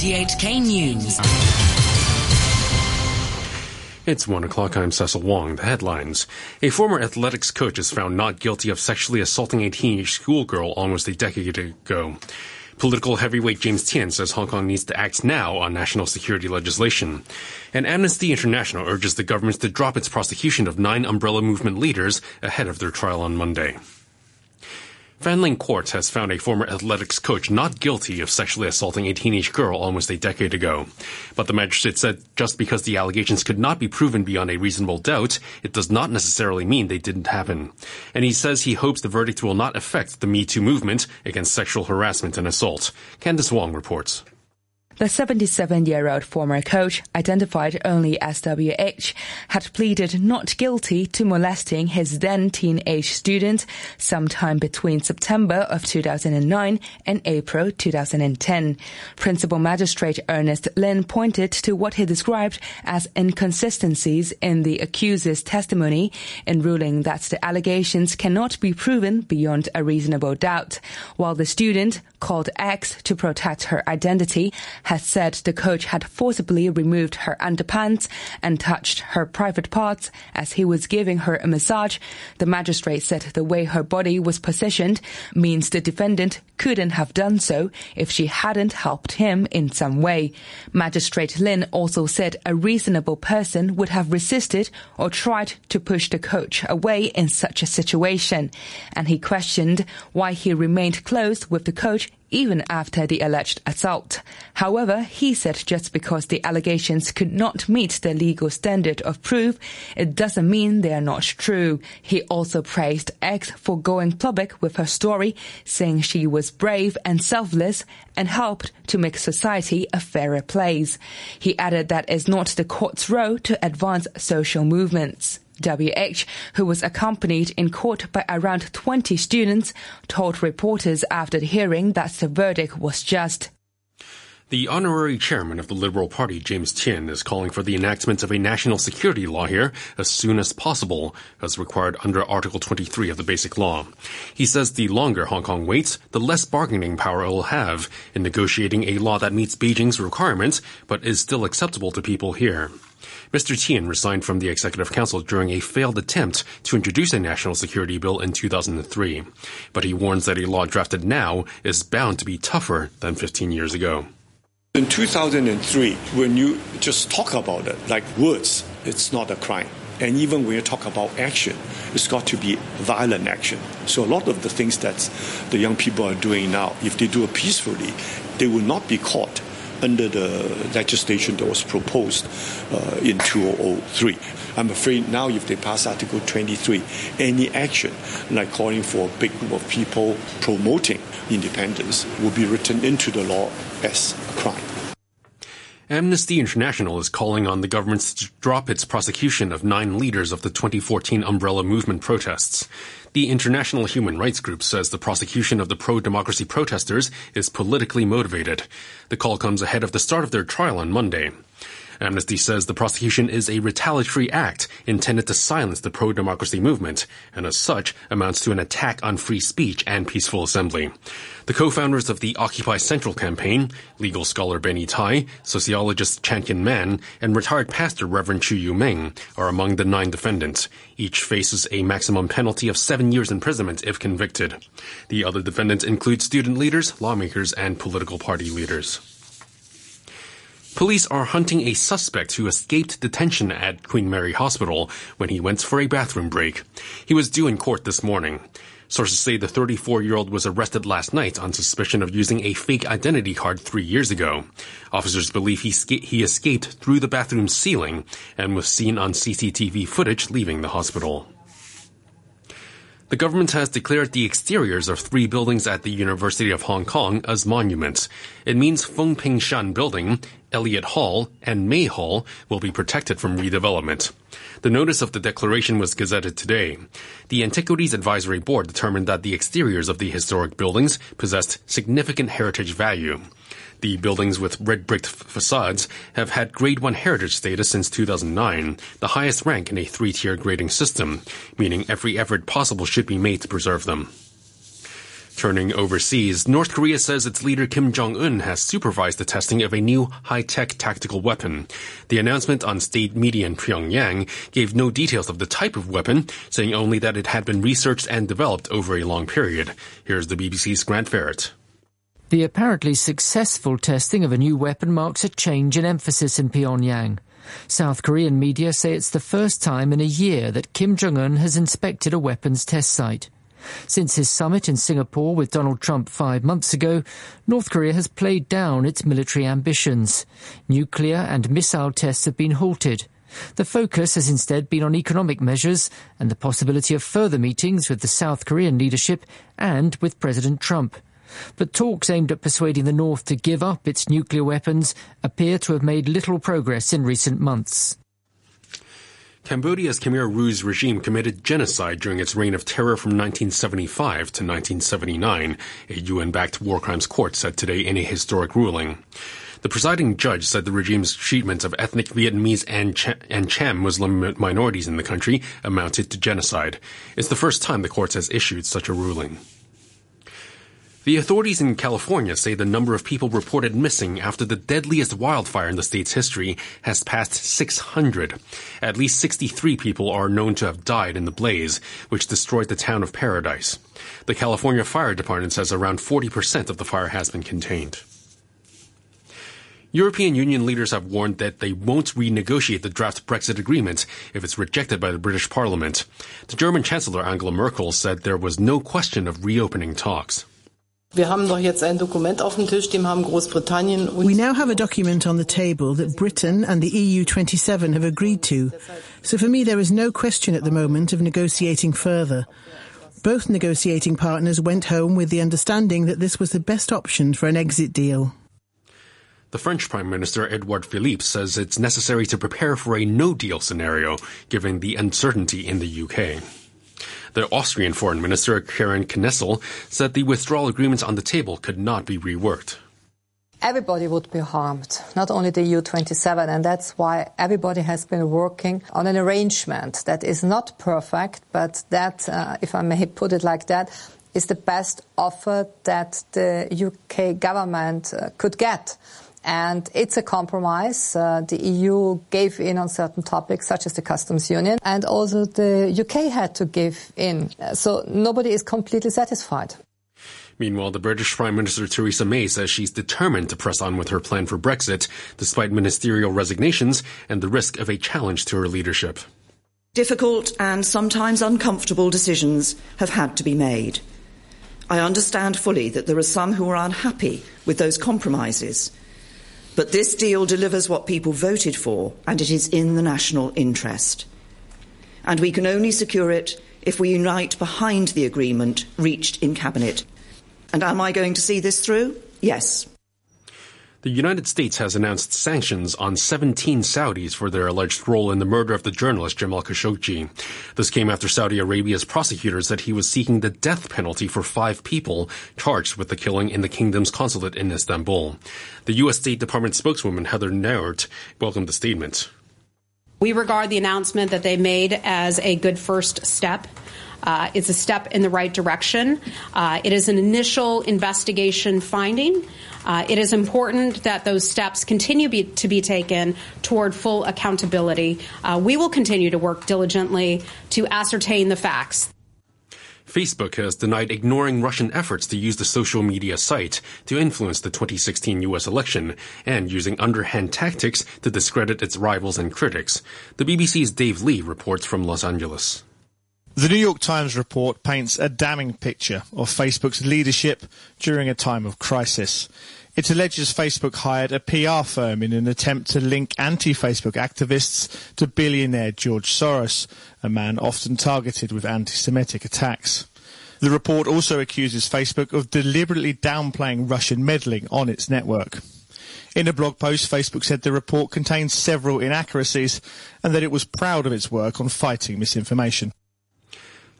RTHK News. It's one o'clock. I'm Cecil Wong. The headlines. A former athletics coach is found not guilty of sexually assaulting a teenage schoolgirl almost a decade ago. Political heavyweight James Tien says Hong Kong needs to act now on national security legislation. And Amnesty International urges the government to drop its prosecution of nine umbrella movement leaders ahead of their trial on Monday. Fanling Court has found a former athletics coach not guilty of sexually assaulting a teenage girl almost a decade ago. But the magistrate said just because the allegations could not be proven beyond a reasonable doubt, it does not necessarily mean they didn't happen. And he says he hopes the verdict will not affect the Me Too movement against sexual harassment and assault. Candice Wong reports. The 77 year old former coach, identified only as WH, had pleaded not guilty to molesting his then teenage student sometime between September of 2009 and April 2010. Principal Magistrate Ernest Lin pointed to what he described as inconsistencies in the accuser's testimony in ruling that the allegations cannot be proven beyond a reasonable doubt, while the student, called X to protect her identity, has said the coach had forcibly removed her underpants and touched her private parts as he was giving her a massage. The magistrate said the way her body was positioned means the defendant couldn't have done so if she hadn't helped him in some way. Magistrate Lin also said a reasonable person would have resisted or tried to push the coach away in such a situation. And he questioned why he remained close with the coach even after the alleged assault. However, he said just because the allegations could not meet the legal standard of proof, it doesn't mean they are not true. He also praised X for going public with her story, saying she was brave and selfless and helped to make society a fairer place. He added that it's not the court's role to advance social movements. WH, who was accompanied in court by around 20 students, told reporters after the hearing that the verdict was just. The honorary chairman of the Liberal Party, James Tien, is calling for the enactment of a national security law here as soon as possible, as required under Article 23 of the Basic Law. He says the longer Hong Kong waits, the less bargaining power it will have in negotiating a law that meets Beijing's requirements but is still acceptable to people here. Mr. Tien resigned from the Executive Council during a failed attempt to introduce a national security bill in 2003. But he warns that a law drafted now is bound to be tougher than 15 years ago. In 2003, when you just talk about it like words, it's not a crime. And even when you talk about action, it's got to be violent action. So a lot of the things that the young people are doing now, if they do it peacefully, they will not be caught under the legislation that was proposed uh, in 2003. I'm afraid now if they pass Article 23, any action like calling for a big group of people promoting independence will be written into the law as a crime. Amnesty International is calling on the government to drop its prosecution of nine leaders of the 2014 umbrella movement protests. The international human rights group says the prosecution of the pro-democracy protesters is politically motivated. The call comes ahead of the start of their trial on Monday. Amnesty says the prosecution is a retaliatory act intended to silence the pro-democracy movement, and as such amounts to an attack on free speech and peaceful assembly. The co-founders of the Occupy Central campaign, legal scholar Benny Tai, sociologist Chan Kin Man, and retired pastor Reverend Chu Yiu Ming are among the nine defendants. Each faces a maximum penalty of seven years imprisonment if convicted. The other defendants include student leaders, lawmakers, and political party leaders. Police are hunting a suspect who escaped detention at Queen Mary Hospital when he went for a bathroom break. He was due in court this morning. Sources say the 34 year old was arrested last night on suspicion of using a fake identity card three years ago. Officers believe he, sca- he escaped through the bathroom ceiling and was seen on CCTV footage leaving the hospital. The government has declared the exteriors of three buildings at the University of Hong Kong as monuments. It means Fung Ping Shan Building, Eliot Hall, and May Hall will be protected from redevelopment. The notice of the declaration was gazetted today. The Antiquities Advisory Board determined that the exteriors of the historic buildings possessed significant heritage value. The buildings with red brick facades have had Grade 1 heritage status since 2009, the highest rank in a three-tier grading system, meaning every effort possible should be made to preserve them. Turning overseas, North Korea says its leader Kim Jong-un has supervised the testing of a new high-tech tactical weapon. The announcement on state media in Pyongyang gave no details of the type of weapon, saying only that it had been researched and developed over a long period. Here's the BBC's Grant Ferrett. The apparently successful testing of a new weapon marks a change in emphasis in Pyongyang. South Korean media say it's the first time in a year that Kim Jong-un has inspected a weapons test site. Since his summit in Singapore with Donald Trump five months ago, North Korea has played down its military ambitions. Nuclear and missile tests have been halted. The focus has instead been on economic measures and the possibility of further meetings with the South Korean leadership and with President Trump. But talks aimed at persuading the North to give up its nuclear weapons appear to have made little progress in recent months. Cambodia's Khmer Rouge regime committed genocide during its reign of terror from 1975 to 1979, a UN-backed war crimes court said today in a historic ruling. The presiding judge said the regime's treatment of ethnic Vietnamese and, Ch- and Cham Muslim minorities in the country amounted to genocide. It's the first time the court has issued such a ruling. The authorities in California say the number of people reported missing after the deadliest wildfire in the state's history has passed 600. At least 63 people are known to have died in the blaze, which destroyed the town of Paradise. The California Fire Department says around 40% of the fire has been contained. European Union leaders have warned that they won't renegotiate the draft Brexit agreement if it's rejected by the British Parliament. The German Chancellor Angela Merkel said there was no question of reopening talks. We now have a document on the table that Britain and the EU 27 have agreed to. So for me, there is no question at the moment of negotiating further. Both negotiating partners went home with the understanding that this was the best option for an exit deal. The French Prime Minister Edouard Philippe says it's necessary to prepare for a no-deal scenario given the uncertainty in the UK. The Austrian Foreign Minister Karin Kneissl said the withdrawal agreements on the table could not be reworked. Everybody would be harmed, not only the EU27, and that's why everybody has been working on an arrangement that is not perfect, but that, uh, if I may put it like that, is the best offer that the UK government uh, could get. And it's a compromise. Uh, the EU gave in on certain topics, such as the customs union, and also the UK had to give in. So nobody is completely satisfied. Meanwhile, the British Prime Minister Theresa May says she's determined to press on with her plan for Brexit, despite ministerial resignations and the risk of a challenge to her leadership. Difficult and sometimes uncomfortable decisions have had to be made. I understand fully that there are some who are unhappy with those compromises but this deal delivers what people voted for, and it is in the national interest. And we can only secure it if we unite behind the agreement reached in Cabinet. And am I going to see this through? Yes. The United States has announced sanctions on 17 Saudis for their alleged role in the murder of the journalist Jamal Khashoggi. This came after Saudi Arabia's prosecutors said he was seeking the death penalty for five people charged with the killing in the kingdom's consulate in Istanbul. The U.S. State Department spokeswoman Heather Nauert welcomed the statement. We regard the announcement that they made as a good first step uh, it's a step in the right direction. Uh, it is an initial investigation finding. Uh, it is important that those steps continue be, to be taken toward full accountability. Uh, we will continue to work diligently to ascertain the facts. Facebook has denied ignoring Russian efforts to use the social media site to influence the 2016 US election and using underhand tactics to discredit its rivals and critics. The BBC's Dave Lee reports from Los Angeles. The New York Times report paints a damning picture of Facebook's leadership during a time of crisis. It alleges Facebook hired a PR firm in an attempt to link anti-Facebook activists to billionaire George Soros, a man often targeted with anti-Semitic attacks. The report also accuses Facebook of deliberately downplaying Russian meddling on its network. In a blog post, Facebook said the report contains several inaccuracies and that it was proud of its work on fighting misinformation.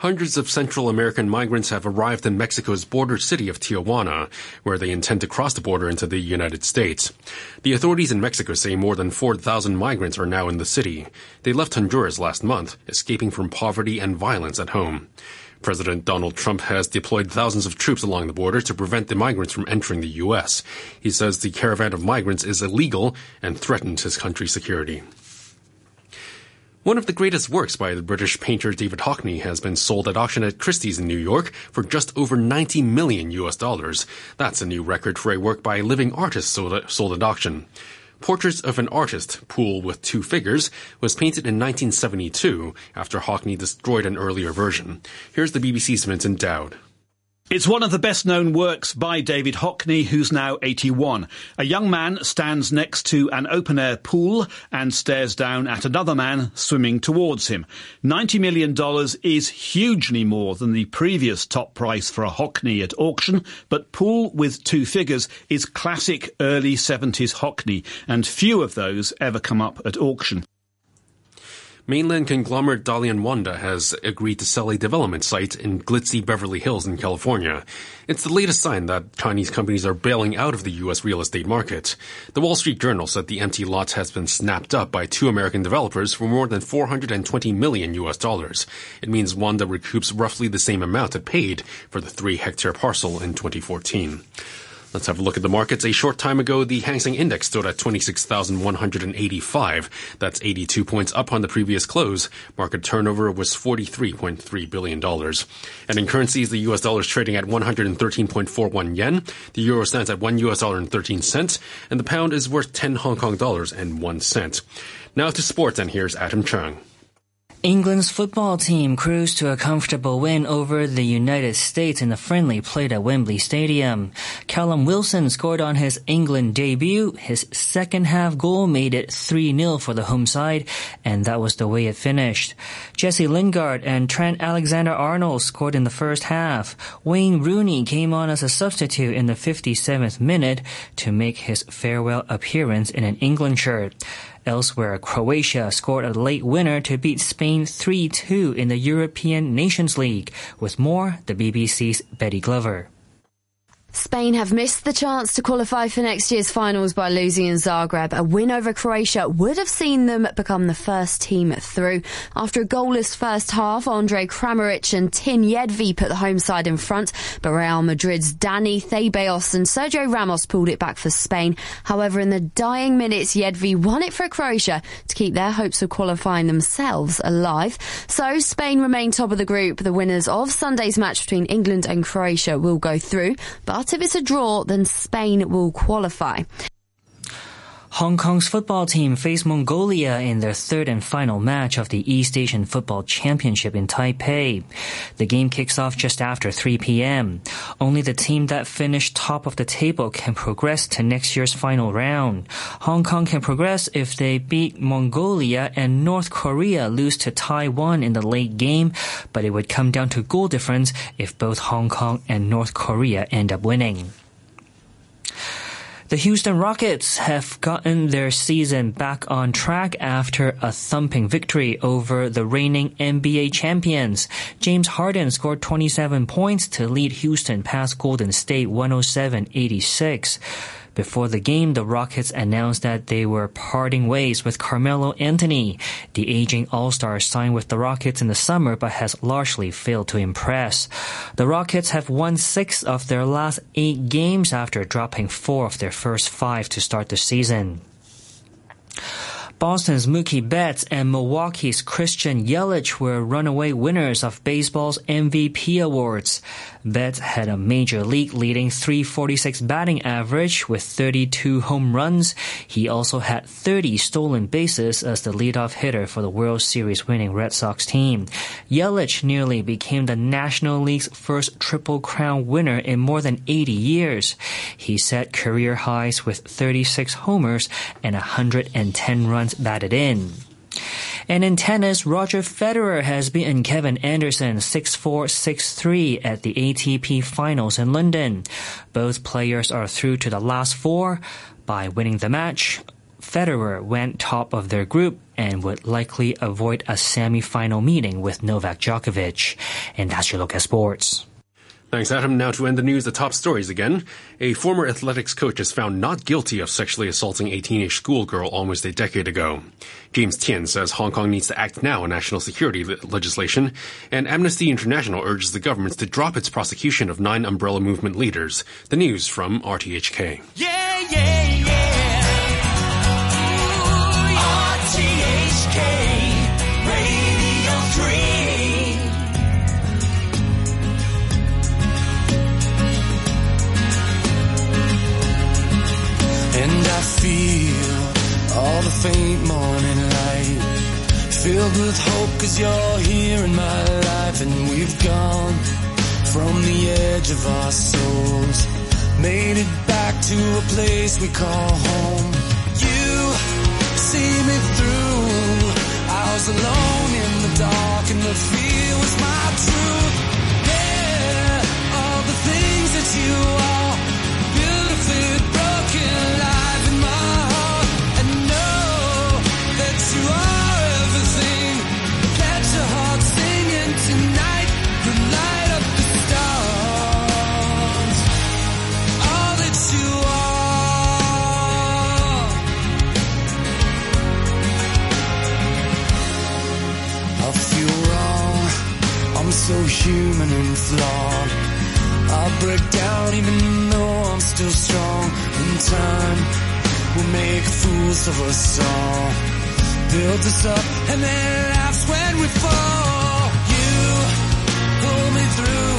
Hundreds of Central American migrants have arrived in Mexico's border city of Tijuana, where they intend to cross the border into the United States. The authorities in Mexico say more than 4,000 migrants are now in the city. They left Honduras last month, escaping from poverty and violence at home. President Donald Trump has deployed thousands of troops along the border to prevent the migrants from entering the U.S. He says the caravan of migrants is illegal and threatens his country's security. One of the greatest works by the British painter David Hockney has been sold at auction at Christie's in New York for just over 90 million US dollars. That's a new record for a work by a living artist sold at, sold at auction. Portraits of an Artist, Pool with Two Figures, was painted in 1972 after Hockney destroyed an earlier version. Here's the BBC's Vincent Dowd. It's one of the best known works by David Hockney, who's now 81. A young man stands next to an open air pool and stares down at another man swimming towards him. $90 million is hugely more than the previous top price for a Hockney at auction, but Pool with Two Figures is classic early 70s Hockney, and few of those ever come up at auction. Mainland conglomerate Dalian Wanda has agreed to sell a development site in glitzy Beverly Hills in California. It's the latest sign that Chinese companies are bailing out of the U.S. real estate market. The Wall Street Journal said the empty lot has been snapped up by two American developers for more than 420 million U.S. dollars. It means Wanda recoups roughly the same amount it paid for the three hectare parcel in 2014. Let's have a look at the markets. A short time ago, the Hang Seng Index stood at 26,185. That's 82 points up on the previous close. Market turnover was $43.3 billion. And in currencies, the US dollar is trading at 113.41 yen. The euro stands at 1 US dollar and 13 cents. And the pound is worth 10 Hong Kong dollars and 1 cent. Now to sports, and here's Adam Chung. England's football team cruised to a comfortable win over the United States in a friendly played at Wembley Stadium. Callum Wilson scored on his England debut. His second half goal made it 3-0 for the home side, and that was the way it finished. Jesse Lingard and Trent Alexander-Arnold scored in the first half. Wayne Rooney came on as a substitute in the 57th minute to make his farewell appearance in an England shirt. Elsewhere, Croatia scored a late winner to beat Spain 3-2 in the European Nations League. With more, the BBC's Betty Glover. Spain have missed the chance to qualify for next year's finals by losing in Zagreb. A win over Croatia would have seen them become the first team through. After a goalless first half, Andre Kramaric and Tin Jedvaj put the home side in front, but Real Madrid's Dani Ceballos and Sergio Ramos pulled it back for Spain. However, in the dying minutes, Jedvaj won it for Croatia to keep their hopes of qualifying themselves alive. So Spain remain top of the group. The winners of Sunday's match between England and Croatia will go through, but but if it's a draw, then Spain will qualify. Hong Kong's football team face Mongolia in their third and final match of the East Asian Football Championship in Taipei. The game kicks off just after 3 p.m. Only the team that finished top of the table can progress to next year's final round. Hong Kong can progress if they beat Mongolia and North Korea lose to Taiwan in the late game, but it would come down to goal difference if both Hong Kong and North Korea end up winning. The Houston Rockets have gotten their season back on track after a thumping victory over the reigning NBA champions. James Harden scored 27 points to lead Houston past Golden State 107-86. Before the game, the Rockets announced that they were parting ways with Carmelo Anthony. The aging All-Star signed with the Rockets in the summer but has largely failed to impress. The Rockets have won six of their last eight games after dropping four of their first five to start the season. Boston's Mookie Betts and Milwaukee's Christian Yelich were runaway winners of baseball's MVP awards. Betts had a major league leading 346 batting average with 32 home runs. He also had 30 stolen bases as the leadoff hitter for the World Series winning Red Sox team. Yelich nearly became the National League's first Triple Crown winner in more than 80 years. He set career highs with 36 homers and 110 runs batted in. And in tennis, Roger Federer has beaten Kevin Anderson 6-4, 6-3 at the ATP Finals in London. Both players are through to the last four. By winning the match, Federer went top of their group and would likely avoid a semi-final meeting with Novak Djokovic. And that's your look at sports. Thanks, Adam. Now to end the news, the top stories again. A former athletics coach is found not guilty of sexually assaulting a teenage schoolgirl almost a decade ago. James Tien says Hong Kong needs to act now on national security legislation, and Amnesty International urges the government to drop its prosecution of nine umbrella movement leaders. The news from RTHK. Yeah, yeah, all the faint morning light Filled with hope cause you're here in my life And we've gone from the edge of our souls. Made it back to a place we call home. You see me through. I was alone in the dark and the fear was my truth. Yeah, all the things that you are fools of us all. Build us up and then laughs when we fall. You pull me through.